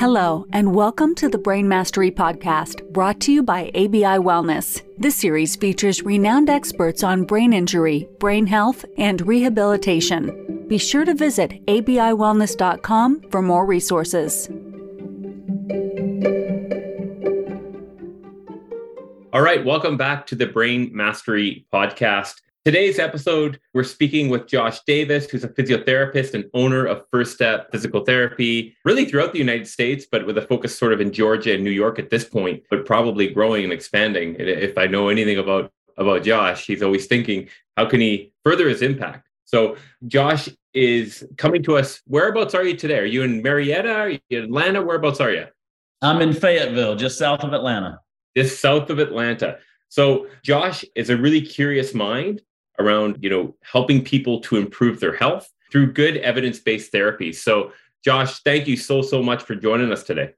Hello, and welcome to the Brain Mastery Podcast, brought to you by ABI Wellness. This series features renowned experts on brain injury, brain health, and rehabilitation. Be sure to visit abiwellness.com for more resources. All right, welcome back to the Brain Mastery Podcast. Today's episode, we're speaking with Josh Davis, who's a physiotherapist and owner of First Step Physical Therapy, really throughout the United States, but with a focus sort of in Georgia and New York at this point, but probably growing and expanding. If I know anything about about Josh, he's always thinking, how can he further his impact? So Josh is coming to us. Whereabouts are you today? Are you in Marietta? Are you in Atlanta? Whereabouts are you? I'm in Fayetteville, just south of Atlanta. Just south of Atlanta. So Josh is a really curious mind around, you know, helping people to improve their health through good evidence-based therapy. So, Josh, thank you so so much for joining us today.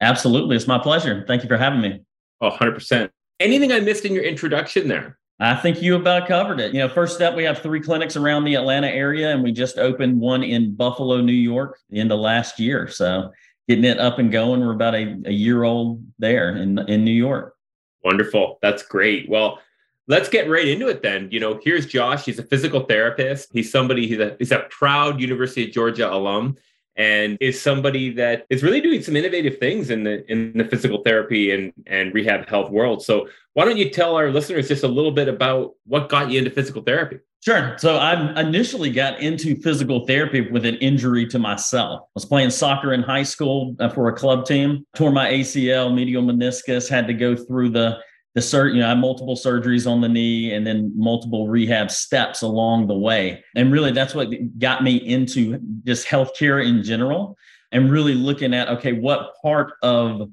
Absolutely, it's my pleasure. Thank you for having me. Oh, 100%. Anything I missed in your introduction there? I think you about covered it. You know, first step, we have three clinics around the Atlanta area, and we just opened one in Buffalo, New York, in the end of last year. So getting it up and going. We're about a, a year old there in in New York. Wonderful. That's great. Well, Let's get right into it then. You know, here's Josh. He's a physical therapist. He's somebody, he's a, he's a proud University of Georgia alum and is somebody that is really doing some innovative things in the in the physical therapy and and rehab health world. So why don't you tell our listeners just a little bit about what got you into physical therapy? Sure. So I initially got into physical therapy with an injury to myself. I was playing soccer in high school uh, for a club team, tore my ACL, medial meniscus, had to go through the the sur- you know, I had multiple surgeries on the knee and then multiple rehab steps along the way. And really that's what got me into just healthcare in general and really looking at okay, what part of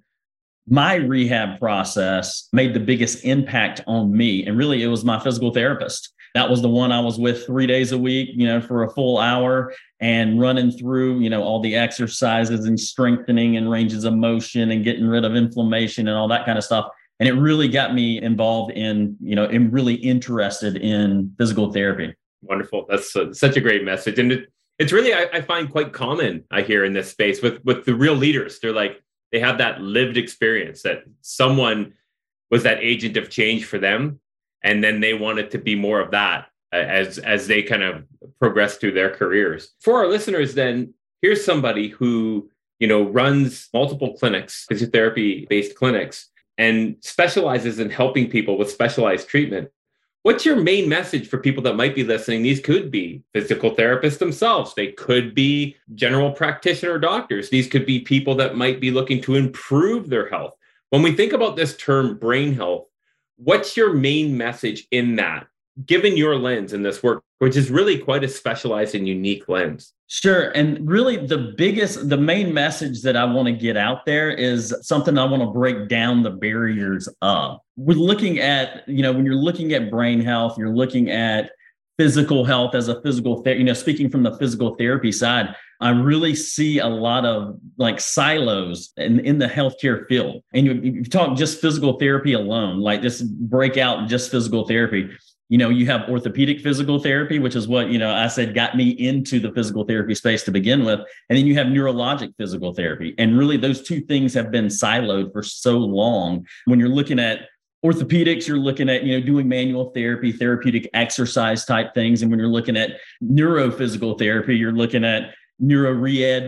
my rehab process made the biggest impact on me. And really it was my physical therapist. That was the one I was with three days a week, you know, for a full hour and running through, you know, all the exercises and strengthening and ranges of motion and getting rid of inflammation and all that kind of stuff and it really got me involved in you know i'm really interested in physical therapy. Wonderful. That's a, such a great message. And it, it's really I, I, find quite common i hear in this space with with the real leaders. They're like they have that lived experience that someone was that agent of change for them and then they wanted to be more of that uh, as as they kind of progress through their careers. For our listeners then here's somebody who you know runs multiple clinics physiotherapy based clinics and specializes in helping people with specialized treatment. What's your main message for people that might be listening? These could be physical therapists themselves. They could be general practitioner doctors. These could be people that might be looking to improve their health. When we think about this term brain health, what's your main message in that, given your lens in this work, which is really quite a specialized and unique lens? Sure. And really, the biggest, the main message that I want to get out there is something I want to break down the barriers of. We're looking at, you know, when you're looking at brain health, you're looking at physical health as a physical therapy, you know, speaking from the physical therapy side, I really see a lot of like silos in, in the healthcare field. And you, you talk just physical therapy alone, like just break out just physical therapy you know you have orthopedic physical therapy which is what you know i said got me into the physical therapy space to begin with. And then you have neurologic physical therapy. And really those two things have been siloed for so long. When you're looking at orthopedics you're looking at you know doing manual therapy therapeutic exercise type things. And when you're looking at neurophysical therapy you're looking at neuro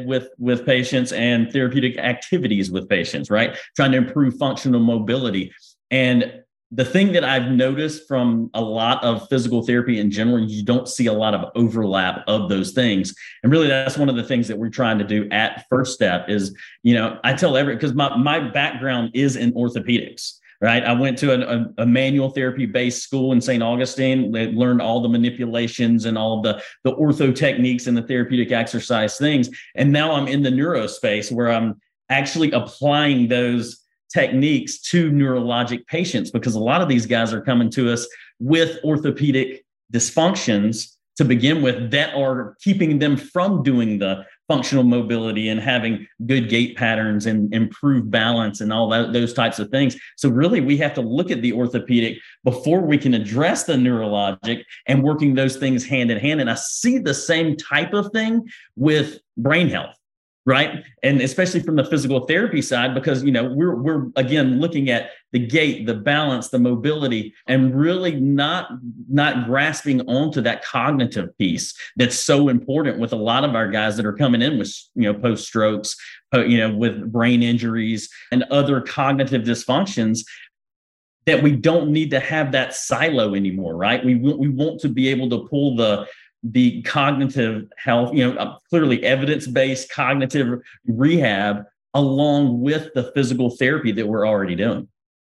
with with patients and therapeutic activities with patients right? Trying to improve functional mobility. And the thing that I've noticed from a lot of physical therapy in general, you don't see a lot of overlap of those things. And really that's one of the things that we're trying to do at First Step is, you know, I tell every because my, my background is in orthopedics. Right. I went to a, a, a manual therapy based school in St. Augustine. Learned all the manipulations and all the, the ortho techniques and the therapeutic exercise things. And now I'm in the neuro space where I'm actually applying those techniques to neurologic patients because a lot of these guys are coming to us with orthopedic dysfunctions to begin with that are keeping them from doing the functional mobility and having good gait patterns and improved balance and all that, those types of things. So really we have to look at the orthopedic before we can address the neurologic and working those things hand in hand. And I see the same type of thing with brain health right? And especially from the physical therapy side because you know we're we're again looking at the gait the balance the mobility and really not not grasping onto that cognitive piece that's so important with a lot of our guys that are coming in with you know post strokes you know with brain injuries and other cognitive dysfunctions that we don't need to have that silo anymore right? We we want to be able to pull the the cognitive health, you know, clearly evidence based cognitive rehab along with the physical therapy that we're already doing.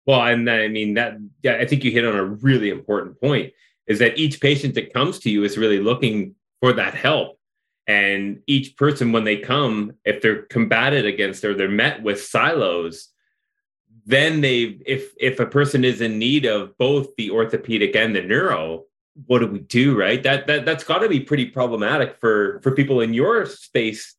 Well, and I mean that I think you hit on a really important point is that each patient that comes to you is really looking for that help. And each person, when they come, if they're combated against or they're met with silos, then they if if a person is in need of both the orthopedic and the neuro, what do we do right? That that that's got to be pretty problematic for for people in your space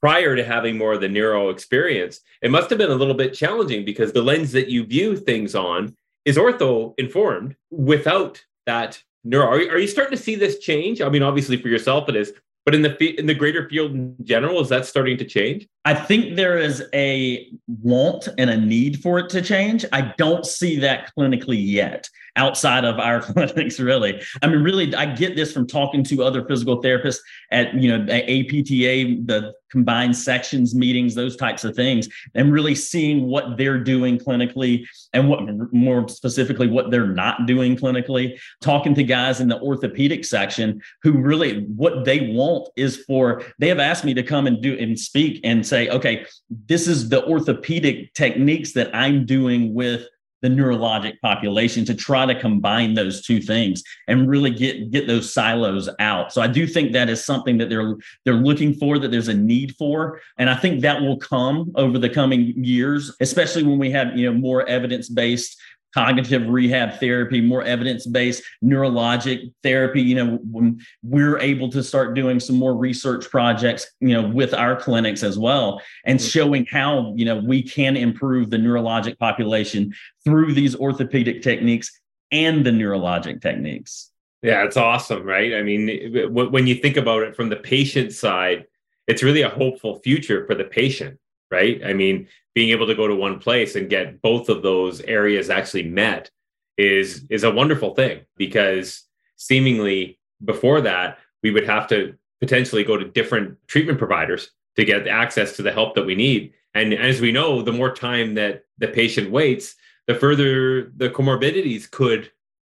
prior to having more of the neuro experience. It must have been a little bit challenging because the lens that you view things on is ortho informed without that neuro. Are, are you starting to see this change? I mean obviously for yourself it is but in the in the greater field in general is that starting to change? I think there is a want and a need for it to change. I don't see that clinically yet outside of our clinics really. I mean really i get this from talking to other physical therapists at you know at apta the combined sections meetings those types of things and really seeing what they're doing clinically and what more specifically what they're not doing clinically. Talking to guys in the orthopedic section who really what they want is for they have asked me to come and do and speak and say okay this is the orthopedic techniques that i'm doing with the neurologic population to try to combine those two things and really get get those silos out. So I do think that is something that they're they're looking for that there's a need for and I think that will come over the coming years especially when we have you know more evidence based cognitive rehab therapy, more evidence based neurologic therapy. You know, when we're able to start doing some more research projects, you know, with our clinics as well, and mm-hmm. showing how, you know, we can improve the neurologic population through these orthopedic techniques and the neurologic techniques. Yeah, it's awesome, right? I mean, when you think about it from the patient side, it's really a hopeful future for the patient right? I mean, being able to go to one place and get both of those areas actually met is is a wonderful thing because seemingly before that we would have to potentially go to different treatment providers to get access to the help that we need and as we know the more time that the patient waits the further the comorbidities could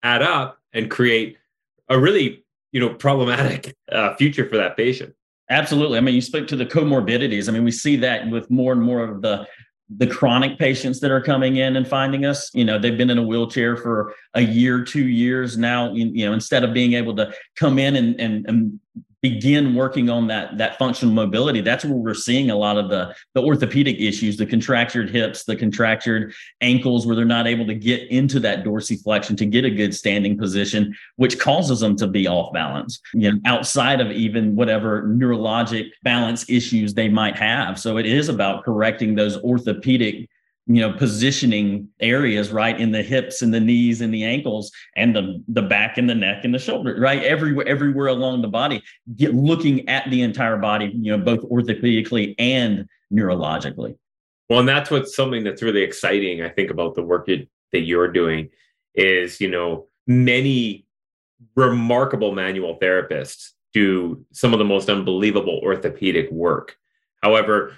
add up and create a really you know problematic uh, future for that patient Absolutely. I mean, you spoke to the comorbidities. I mean, we see that with more and more of the the chronic patients that are coming in and finding us you know they've been in a wheelchair for a year two years now you know instead of being able to come in and, and, and begin working on that that functional mobility that's where we're seeing a lot of the the orthopedic issues the contractured hips the contractured ankles where they're not able to get into that dorsiflexion to get a good standing position which causes them to be off balance you know outside of even whatever neurologic balance issues they might have. So it is about correcting those orthopedic you know positioning areas right in the hips and the knees and the ankles and the the back and the neck and the shoulder right? Everywhere everywhere along the body get looking at the entire body you know both orthopedically and neurologically. Well and that's what's something that's really exciting i think about the work that, that you're doing is you know many remarkable manual therapists do some of the most unbelievable orthopedic work. However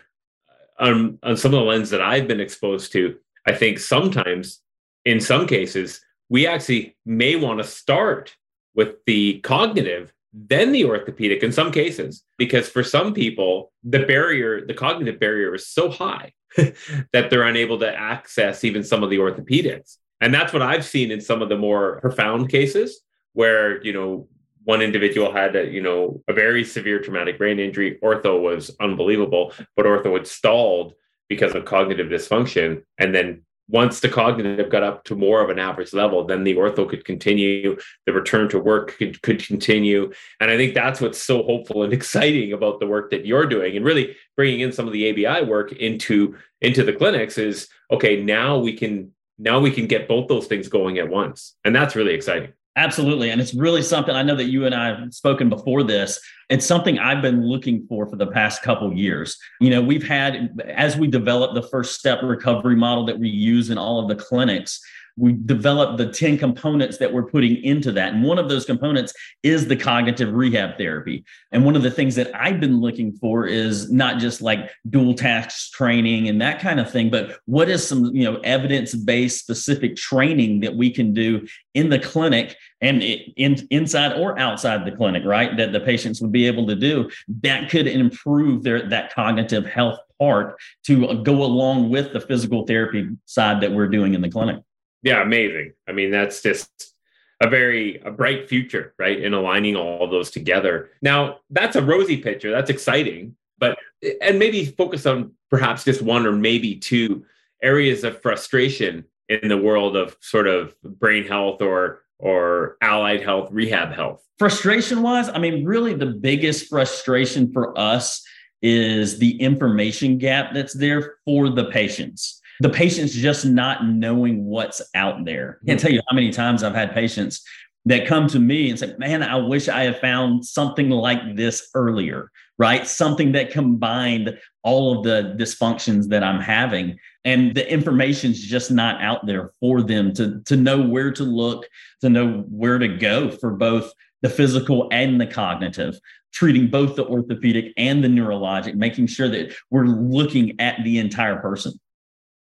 on, on some of the lens that I've been exposed to, I think sometimes, in some cases, we actually may want to start with the cognitive, then the orthopedic in some cases, because for some people, the barrier, the cognitive barrier is so high that they're unable to access even some of the orthopedics. And that's what I've seen in some of the more profound cases where, you know, one individual had a, you know a very severe traumatic brain injury. Ortho was unbelievable but ortho had stalled because of cognitive dysfunction. And then once the cognitive got up to more of an average level then the ortho could continue the return to work could, could continue. And i think that's what's so hopeful and exciting about the work that you're doing and really bringing in some of the abi work into into the clinics is okay now we can now we can get both those things going at once. And that's really exciting Absolutely. And it's really something I know that you and I have spoken before this. It's something I've been looking for for the past couple years. You know, we've had, as we develop the first step recovery model that we use in all of the clinics, we developed the 10 components that we're putting into that. And one of those components is the cognitive rehab therapy. And one of the things that I've been looking for is not just like dual task training and that kind of thing, but what is some, you know, evidence-based specific training that we can do in the clinic and in, inside or outside the clinic, right? That the patients would be able to do that could improve their that cognitive health part to go along with the physical therapy side that we're doing in the clinic yeah, amazing. I mean, that's just a very a bright future, right? In aligning all those together. Now, that's a rosy picture. That's exciting, but and maybe focus on perhaps just one or maybe two areas of frustration in the world of sort of brain health or or allied health, rehab health. Frustration wise, I mean, really the biggest frustration for us is the information gap that's there for the patients the patient's just not knowing what's out there. I can't mm-hmm. tell you how many times I've had patients that come to me and say, Man, I wish I had found something like this earlier, right? Something that combined all of the dysfunctions that I'm having. And the information's just not out there for them to, to know where to look, to know where to go for both the physical and the cognitive, treating both the orthopedic and the neurologic, making sure that we're looking at the entire person.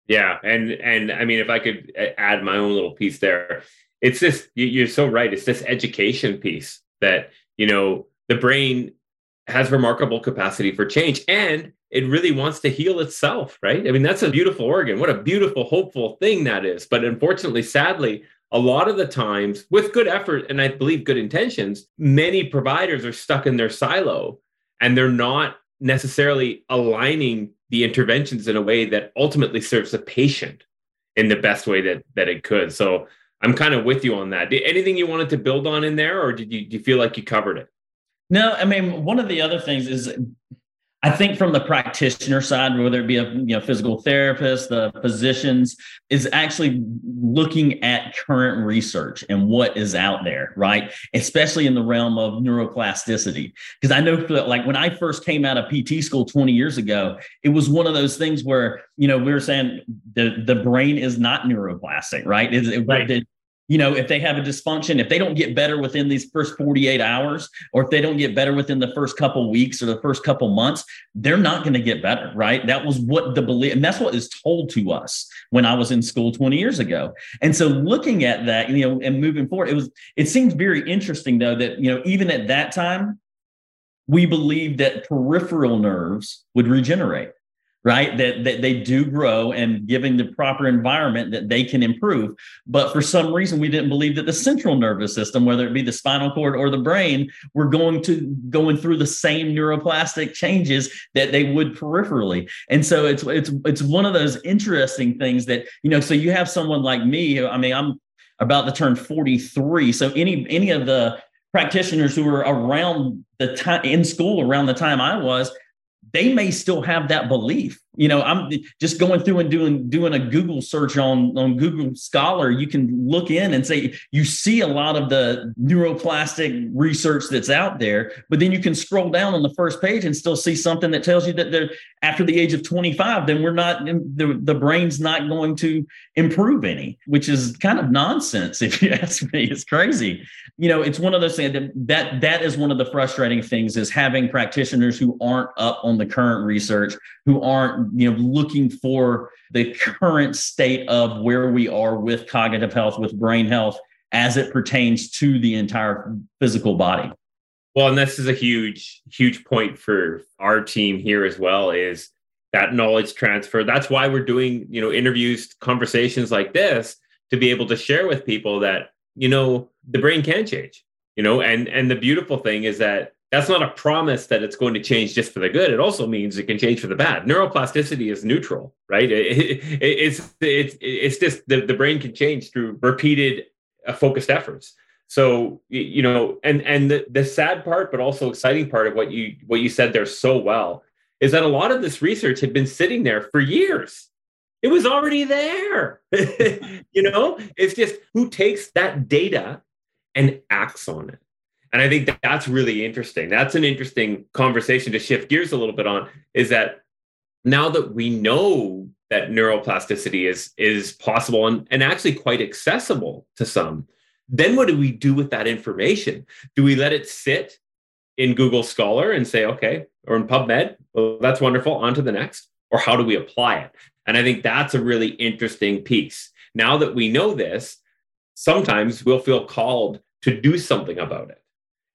Yeah, and and I mean, if I could uh, add my own little piece there, it's this. You're so right. It's this education piece that you know the brain has remarkable capacity for change, and it really wants to heal itself. Right? I mean, that's a beautiful organ. What a beautiful, hopeful thing that is. But unfortunately, sadly, a lot of the times, with good effort and I believe good intentions, many providers are stuck in their silo, and they're not necessarily aligning the interventions in a way that ultimately serves the patient in the best way that that it could. So I'm kind of with you on that. Did, anything you wanted to build on in there, or did you, you feel like you covered it? No, I mean one of the other things is I think from the practitioner side, whether it be a you know physical therapist, the physicians, is actually looking at current research and what is out there, right? Especially in the realm of neuroplasticity. Because I know that like when I first came out of PT school 20 years ago, it was one of those things where, you know, we were saying the, the brain is not neuroplastic, right? It, it, right you know, if they have a dysfunction, if they don't get better within these first 48 hours, or if they don't get better within the first couple weeks or the first couple months, they're not going to get better, right? That was what the belief, and that's what is told to us when I was in school 20 years ago. And so looking at that, you know, and moving forward, it was, it seems very interesting though, that, you know, even at that time, we believed that peripheral nerves would regenerate right? That, that they do grow and giving the proper environment that they can improve. But for some reason, we didn't believe that the central nervous system, whether it be the spinal cord or the brain, were going to going through the same neuroplastic changes that they would peripherally. And so it's it's it's one of those interesting things that, you know, so you have someone like me, I mean, I'm about to turn 43. So any any of the practitioners who were around the time in school around the time I was, they may still have that belief. You know, I'm just going through and doing doing a Google search on on Google Scholar. You can look in and say you see a lot of the neuroplastic research that's out there, but then you can scroll down on the first page and still see something that tells you that they're after the age of 25, then we're not the the brain's not going to improve any, which is kind of nonsense if you ask me. It's crazy. You know, it's one of those things that that that is one of the frustrating things is having practitioners who aren't up on the current research, who aren't, you know, looking for the current state of where we are with cognitive health, with brain health as it pertains to the entire physical body. Well, and this is a huge, huge point for our team here as well is that knowledge transfer. That's why we're doing, you know, interviews, conversations like this to be able to share with people that, you know, the brain can change, you know, and and the beautiful thing is that that's not a promise that it's going to change just for the good. It also means it can change for the bad. Neuroplasticity is neutral, right? It, it, it's it's it's just the, the brain can change through repeated uh, focused efforts. So you know, and and the, the sad part, but also exciting part of what you what you said there so well is that a lot of this research had been sitting there for years. It was already there. you know, it's just who takes that data and acts on it. And I think that that's really interesting. That's an interesting conversation to shift gears a little bit on is that now that we know that neuroplasticity is is possible and, and actually quite accessible to some, then what do we do with that information? Do we let it sit in Google Scholar and say, okay, or in PubMed, well, that's wonderful, on to the next? Or how do we apply it? And I think that's a really interesting piece. Now that we know this, sometimes we'll feel called to do something about it.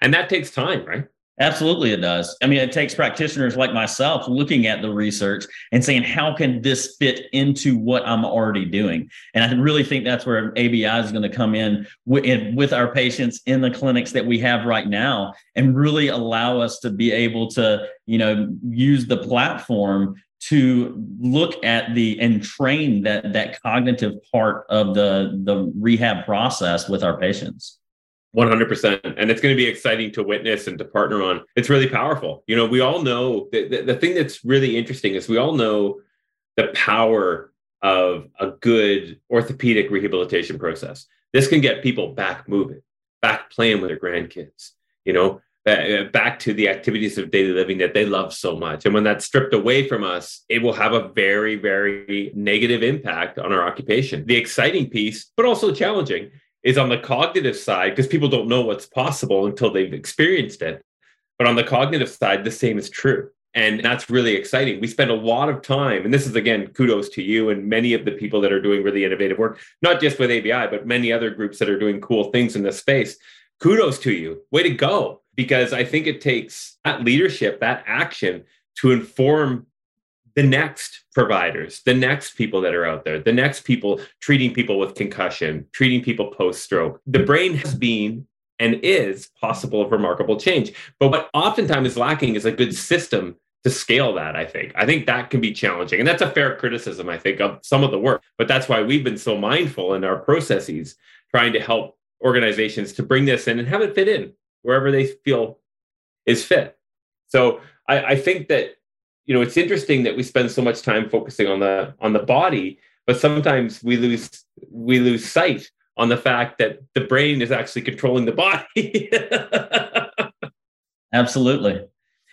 And that takes time, right? Absolutely, it does. I mean, it takes practitioners like myself looking at the research and saying, how can this fit into what I'm already doing? And I really think that's where ABI is going to come in with, our patients in the clinics that we have right now and really allow us to be able to, you know, use the platform to look at the and train that that cognitive part of the the rehab process with our patients 100% and it's going to be exciting to witness and to partner on. It's really powerful. You know we all know the, the, the thing that's really interesting is we all know the power of a good orthopedic rehabilitation process. This can get people back moving back playing with their grandkids you know uh, back to the activities of daily living that they love so much. And when that's stripped away from us it will have a very very negative impact on our occupation. The exciting piece but also challenging is on the cognitive side because people don't know what's possible until they've experienced it. But on the cognitive side, the same is true. And that's really exciting. We spend a lot of time, and this is again, kudos to you and many of the people that are doing really innovative work, not just with ABI, but many other groups that are doing cool things in this space. Kudos to you. Way to go. Because I think it takes that leadership, that action to inform the next providers, the next people that are out there, the next people treating people with concussion, treating people post stroke. The brain has been and is possible of remarkable change. But what oftentimes is lacking is a good system to scale that, I think. I think that can be challenging. And that's a fair criticism, I think, of some of the work. But that's why we've been so mindful in our processes, trying to help organizations to bring this in and have it fit in wherever they feel is fit. So I, I think that you know it's interesting that we spend so much time focusing on the on the body but sometimes we lose we lose sight on the fact that the brain is actually controlling the body. Absolutely.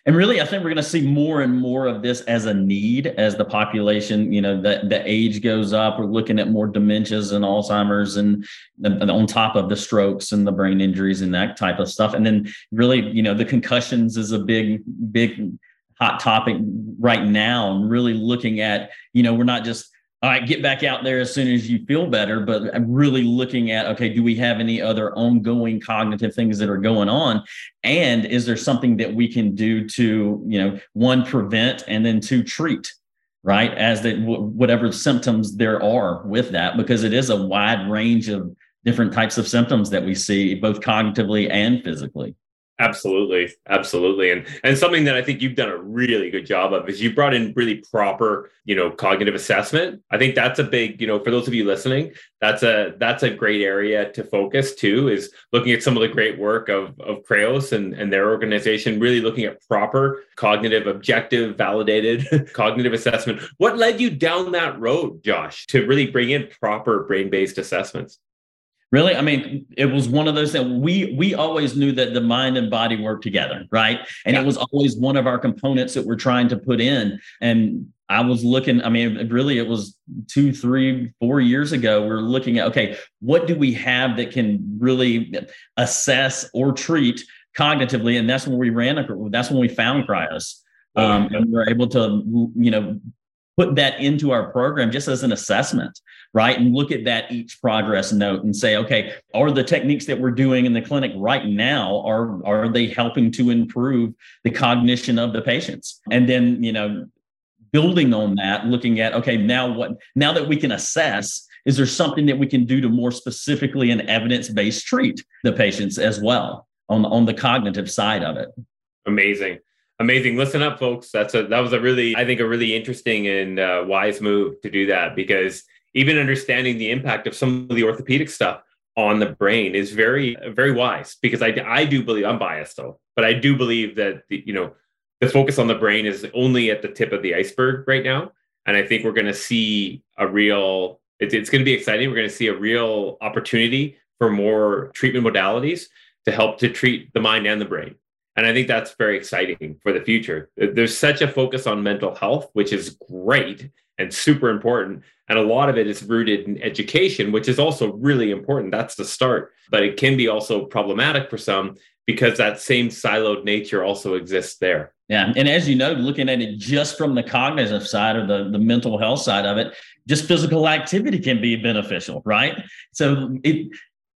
And really i think we're going to see more and more of this as a need as the population you know the, the age goes up. We're looking at more dementias and alzheimer's and, and on top of the strokes and the brain injuries and that type of stuff. And then really you know the concussions is a big big hot topic right now and really looking at, you know, we're not just all right, get back out there as soon as you feel better. But I'm really looking at, okay, do we have any other ongoing cognitive things that are going on? And is there something that we can do to, you know, one, prevent and then two, treat, right? As that whatever symptoms there are with that, because it is a wide range of different types of symptoms that we see, both cognitively and physically. Absolutely, absolutely, and and something that I think you've done a really good job of is you brought in really proper, you know, cognitive assessment. I think that's a big, you know, for those of you listening, that's a that's a great area to focus too. Is looking at some of the great work of of Creyos and and their organization, really looking at proper cognitive, objective, validated cognitive assessment. What led you down that road, Josh, to really bring in proper brain based assessments? Really, I mean, it was one of those that we we always knew that the mind and body work together, right? And yeah. it was always one of our components that we're trying to put in. And I was looking, I mean, really, it was two, three, four years ago. We are looking at okay, what do we have that can really assess or treat cognitively? And that's when we ran. That's when we found. Oh, um, and we were able to, you know, put that into our program just as an assessment, right? And look at that each progress note and say, okay, are the techniques that we're doing in the clinic right now are are they helping to improve the cognition of the patients? And then, you know, building on that, looking at okay, now what now that we can assess is there something that we can do to more specifically and evidence-based treat the patients as well on, on the cognitive side of it? Amazing. Amazing. Listen up, folks. That's a that was a really, I think, a really interesting and uh, wise move to do that because even understanding the impact of some of the orthopedic stuff on the brain is very, very wise. Because I, I do believe I'm biased though, but I do believe that the, you know the focus on the brain is only at the tip of the iceberg right now, and I think we're going to see a real. It's, it's going to be exciting. We're going to see a real opportunity for more treatment modalities to help to treat the mind and the brain. And I think that's very exciting for the future. There's such a focus on mental health, which is great and super important. And a lot of it is rooted in education, which is also really important. That's the start. But it can be also problematic for some because that same siloed nature also exists there. Yeah. And as you know, looking at it just from the cognitive side or the, the mental health side of it, just physical activity can be beneficial, right? So it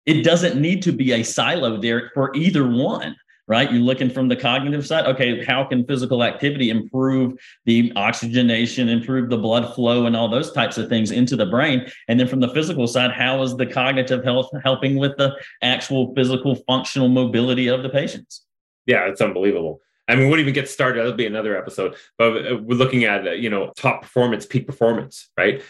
it doesn't need to be a silo there for either one right? You're looking from the cognitive side. Okay, how can physical activity improve the oxygenation, improve the blood flow, and all those types of things into the brain? And then from the physical side, how is the cognitive health helping with the actual physical functional mobility of the patients? Yeah, it's unbelievable. I mean, we won't even get started. That'll be another episode. But uh, we're looking at, uh, you know, top performance, peak performance, right?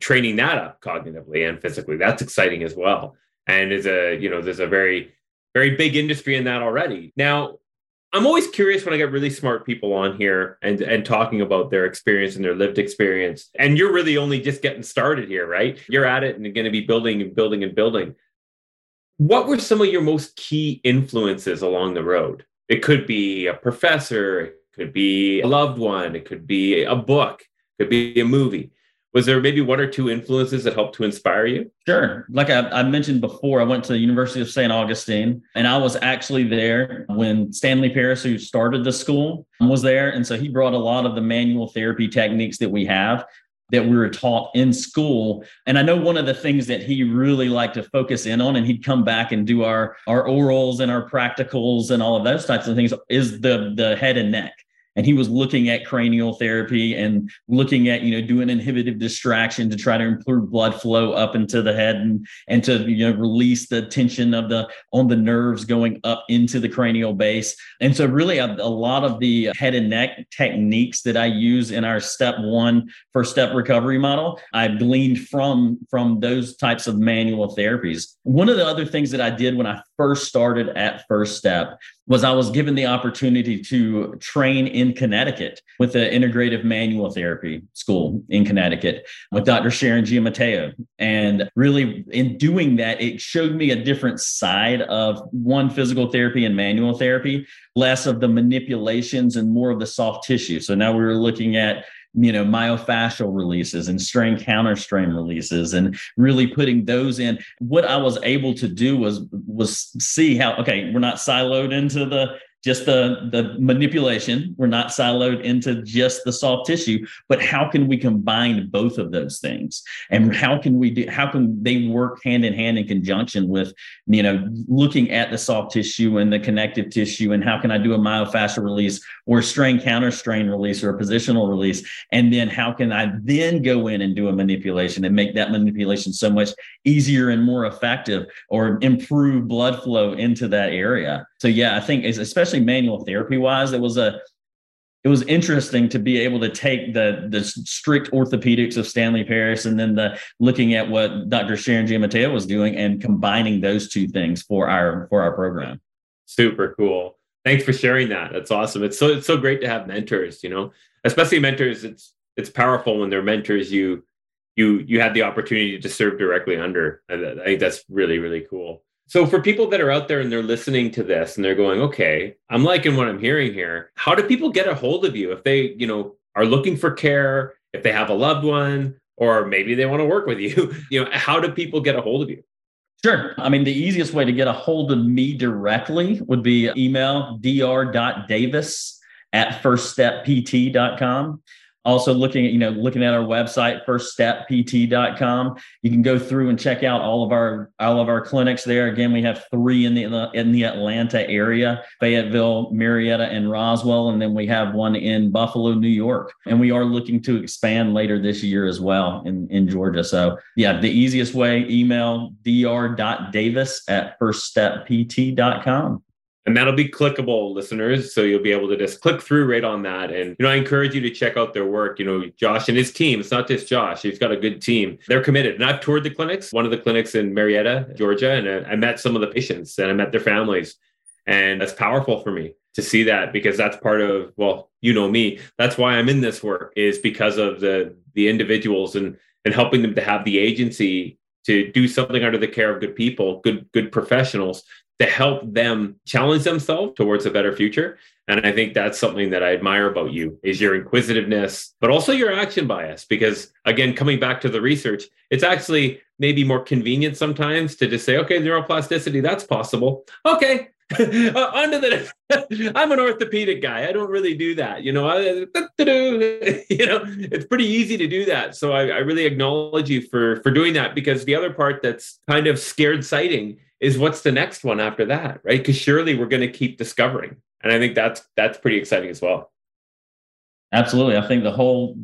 Training that up cognitively and physically. That's exciting as well. And is a, you know, there's a very very big industry in that already. Now, I'm always curious when I get really smart people on here and and talking about their experience and their lived experience. And you're really only just getting started here, right? You're at it and you're going to be building and building and building. What were some of your most key influences along the road? It could be a professor, it could be a loved one, it could be a book, it could be a movie was there maybe one or two influences that helped to inspire you? Sure. Like I, I, mentioned before, I went to the University of St. Augustine and I was actually there when Stanley Paris, who started the school, was there. And so he brought a lot of the manual therapy techniques that we have that we were taught in school. And I know one of the things that he really liked to focus in on, and he'd come back and do our, our orals and our practicals and all of those types of things, is the, the head and neck and he was looking at cranial therapy and looking at you know doing inhibitive distraction to try to improve blood flow up into the head and and to you know release the tension of the on the nerves going up into the cranial base. And so really a, a lot of the head and neck techniques that i use in our step one first step recovery model i've gleaned from from those types of manual therapies. One of the other things that i did when i first started at first step was I was given the opportunity to train in Connecticut with the integrative manual therapy school in Connecticut with Dr. Sharon Giammatteo. And really, in doing that, it showed me a different side of one physical therapy and manual therapy, less of the manipulations and more of the soft tissue. So now we were looking at you know myofascial releases and strain counter strain releases and really putting those in. What i was able to do was was see how okay we're not siloed into the just the the manipulation. We're not siloed into just the soft tissue but how can we combine both of those things? And how can we do how can they work hand in hand in conjunction with you know looking at the soft tissue and the connective tissue and how can i do a myofascial release or strain counter strain release or a positional release and then how can i then go in and do a manipulation and make that manipulation so much easier and more effective or improve blood flow into that area so yeah i think especially manual therapy wise, it was a it was interesting to be able to take the the strict orthopedics of Stanley Paris and then the looking at what Dr. Sharon Giammatteo was doing and combining those two things for our for our program. Super cool. Thanks for sharing that. That's awesome. It's so it's so great to have mentors, you know, especially mentors. It's it's powerful when they're mentors you you you had the opportunity to serve directly under. I think that's really really cool. So, for people that are out there and they're listening to this and they're going, okay, I'm liking what I'm hearing here. How do people get a hold of you if they, you know, are looking for care, if they have a loved one, or maybe they want to work with you? You know, how do people get a hold of you? Sure. I mean, the easiest way to get a hold of me directly would be email dr.davis at firststeppt.com also looking at you know looking at our website firststeppt.com you can go through and check out all of our all of our clinics there. Again we have three in the in the atlanta area fayetteville marietta and roswell and then we have one in buffalo new york. And we are looking to expand later this year as well in in georgia. So yeah the easiest way email dr.davis at firststeppt.com and that'll be clickable listeners. So you'll be able to just click through right on that. And you know i encourage you to check out their work. You know josh and his team it's not just josh. He's got a good team. They're committed. And i've toured the clinics one of the clinics in marietta georgia and i met some of the patients and i met their families. And that's powerful for me to see that because that's part of well you know me that's why i'm in this work is because of the the individuals and and helping them to have the agency to do something under the care of good people, good good professionals to help them challenge themselves towards a better future. And I think that's something that I admire about you is your inquisitiveness, but also your action bias. Because again, coming back to the research, it's actually maybe more convenient sometimes to just say, okay, neuroplasticity, that's possible. Okay, uh, under the i'm an orthopedic guy i don't really do that you know I, you know it's pretty easy to do that so I, I really acknowledge you for for doing that because the other part that's kind of scared sighting is what's the next one after that right? Because surely we're going to keep discovering. And i think that's that's pretty exciting as well. Absolutely. I think the whole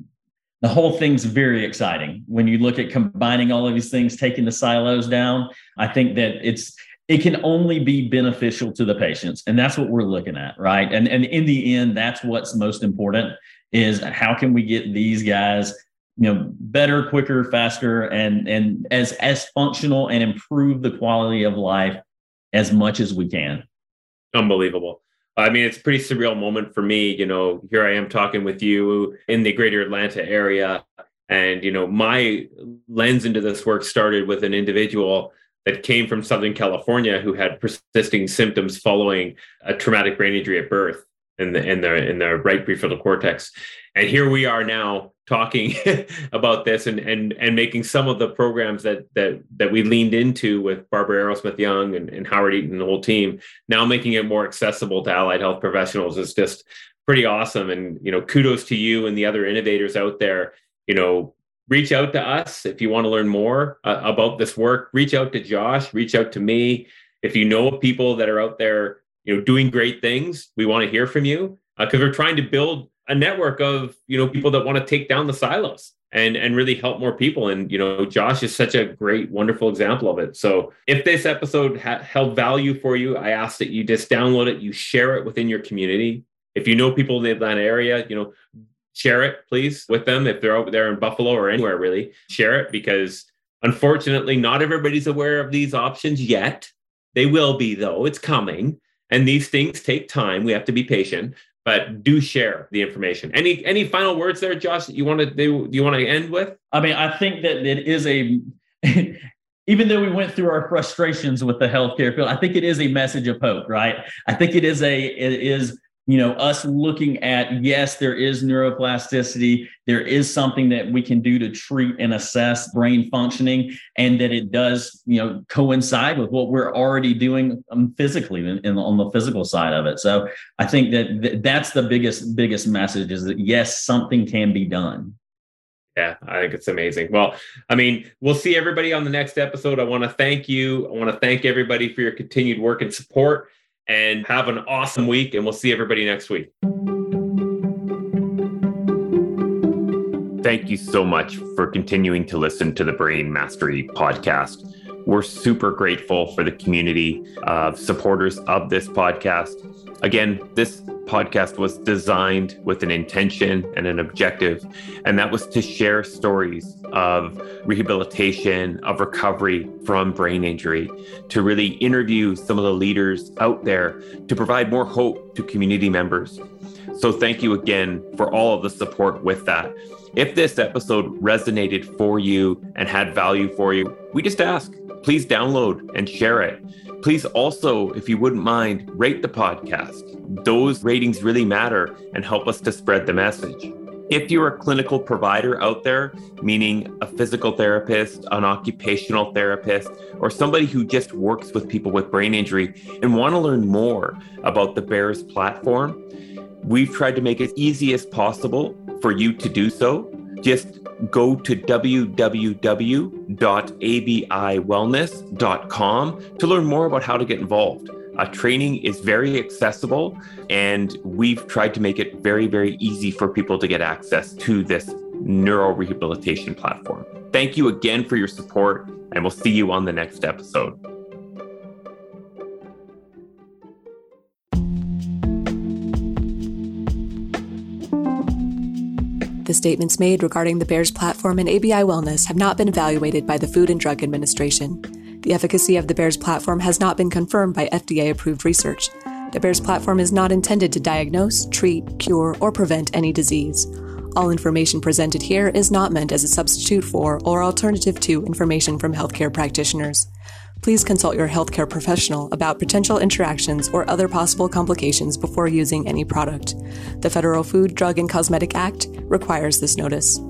the whole thing's very exciting. When you look at combining all of these things taking the silos down i think that it's it can only be beneficial to the patients. And that's what we're looking at right? And and in the end that's what's most important is how can we get these guys you know better quicker faster and and as as functional and improve the quality of life as much as we can unbelievable I mean, it's a pretty surreal moment for me. You know, here I am talking with you in the greater Atlanta area. And, you know, my lens into this work started with an individual that came from Southern California who had persisting symptoms following a traumatic brain injury at birth in the in the in the right prefrontal cortex. And here we are now talking about this and and and making some of the programs that that that we leaned into with Barbara Arrowsmith Young and, and Howard Eaton and the whole team, now making it more accessible to allied health professionals is just pretty awesome. And you know, kudos to you and the other innovators out there. You know, reach out to us if you want to learn more uh, about this work. Reach out to Josh, reach out to me. If you know people that are out there, you know, doing great things, we want to hear from you because uh, we're trying to build a network of you know people that want to take down the silos and and really help more people and you know josh is such a great wonderful example of it so if this episode ha- held value for you i ask that you just download it you share it within your community if you know people in the atlanta area you know share it, please, with them if they're over there in Buffalo or anywhere, really. Share it because unfortunately, not everybody's aware of these options yet. They will be, though. It's coming. And these things take time. We have to be patient, but do share the information. Any any final words there, Josh, that you want to do you want to end with? I mean, I think that it is a even though we went through our frustrations with the healthcare field, I think it is a message of hope, right? I think it is a it is you know us looking at yes there is neuroplasticity there is something that we can do to treat and assess brain functioning and that it does you know coincide with what we're already doing um, physically in, in, on the physical side of it so i think that th- that's the biggest biggest message is that yes something can be done yeah, I think it's amazing. Well, I mean, we'll see everybody on the next episode. I want to thank you. I want to thank everybody for your continued work and support and have an awesome week. And we'll see everybody next week. Thank you so much for continuing to listen to the Brain Mastery podcast. We're super grateful for the community of supporters of this podcast. Again, this podcast was designed with an intention and an objective, and that was to share stories of rehabilitation, of recovery from brain injury, to really interview some of the leaders out there to provide more hope to community members. So, thank you again for all of the support with that. If this episode resonated for you and had value for you, we just ask please download and share it. Please also, if you wouldn't mind, rate the podcast. Those ratings really matter and help us to spread the message. If you're a clinical provider out there, meaning a physical therapist, an occupational therapist, or somebody who just works with people with brain injury and want to learn more about the BEARS platform, we've tried to make it easy as possible for you to do so. Just go to www.abiwellness.com to learn more about how to get involved. Uh, training is very accessible, and we've tried to make it very, very easy for people to get access to this neurorehabilitation platform. Thank you again for your support, and we'll see you on the next episode. The statements made regarding the BEARS platform and ABI Wellness have not been evaluated by the Food and Drug Administration. The efficacy of the BEARS platform has not been confirmed by FDA approved research. The BEARS platform is not intended to diagnose, treat, cure, or prevent any disease. All information presented here is not meant as a substitute for or alternative to information from healthcare practitioners. Please consult your healthcare professional about potential interactions or other possible complications before using any product. The Federal Food, Drug, and Cosmetic Act requires this notice.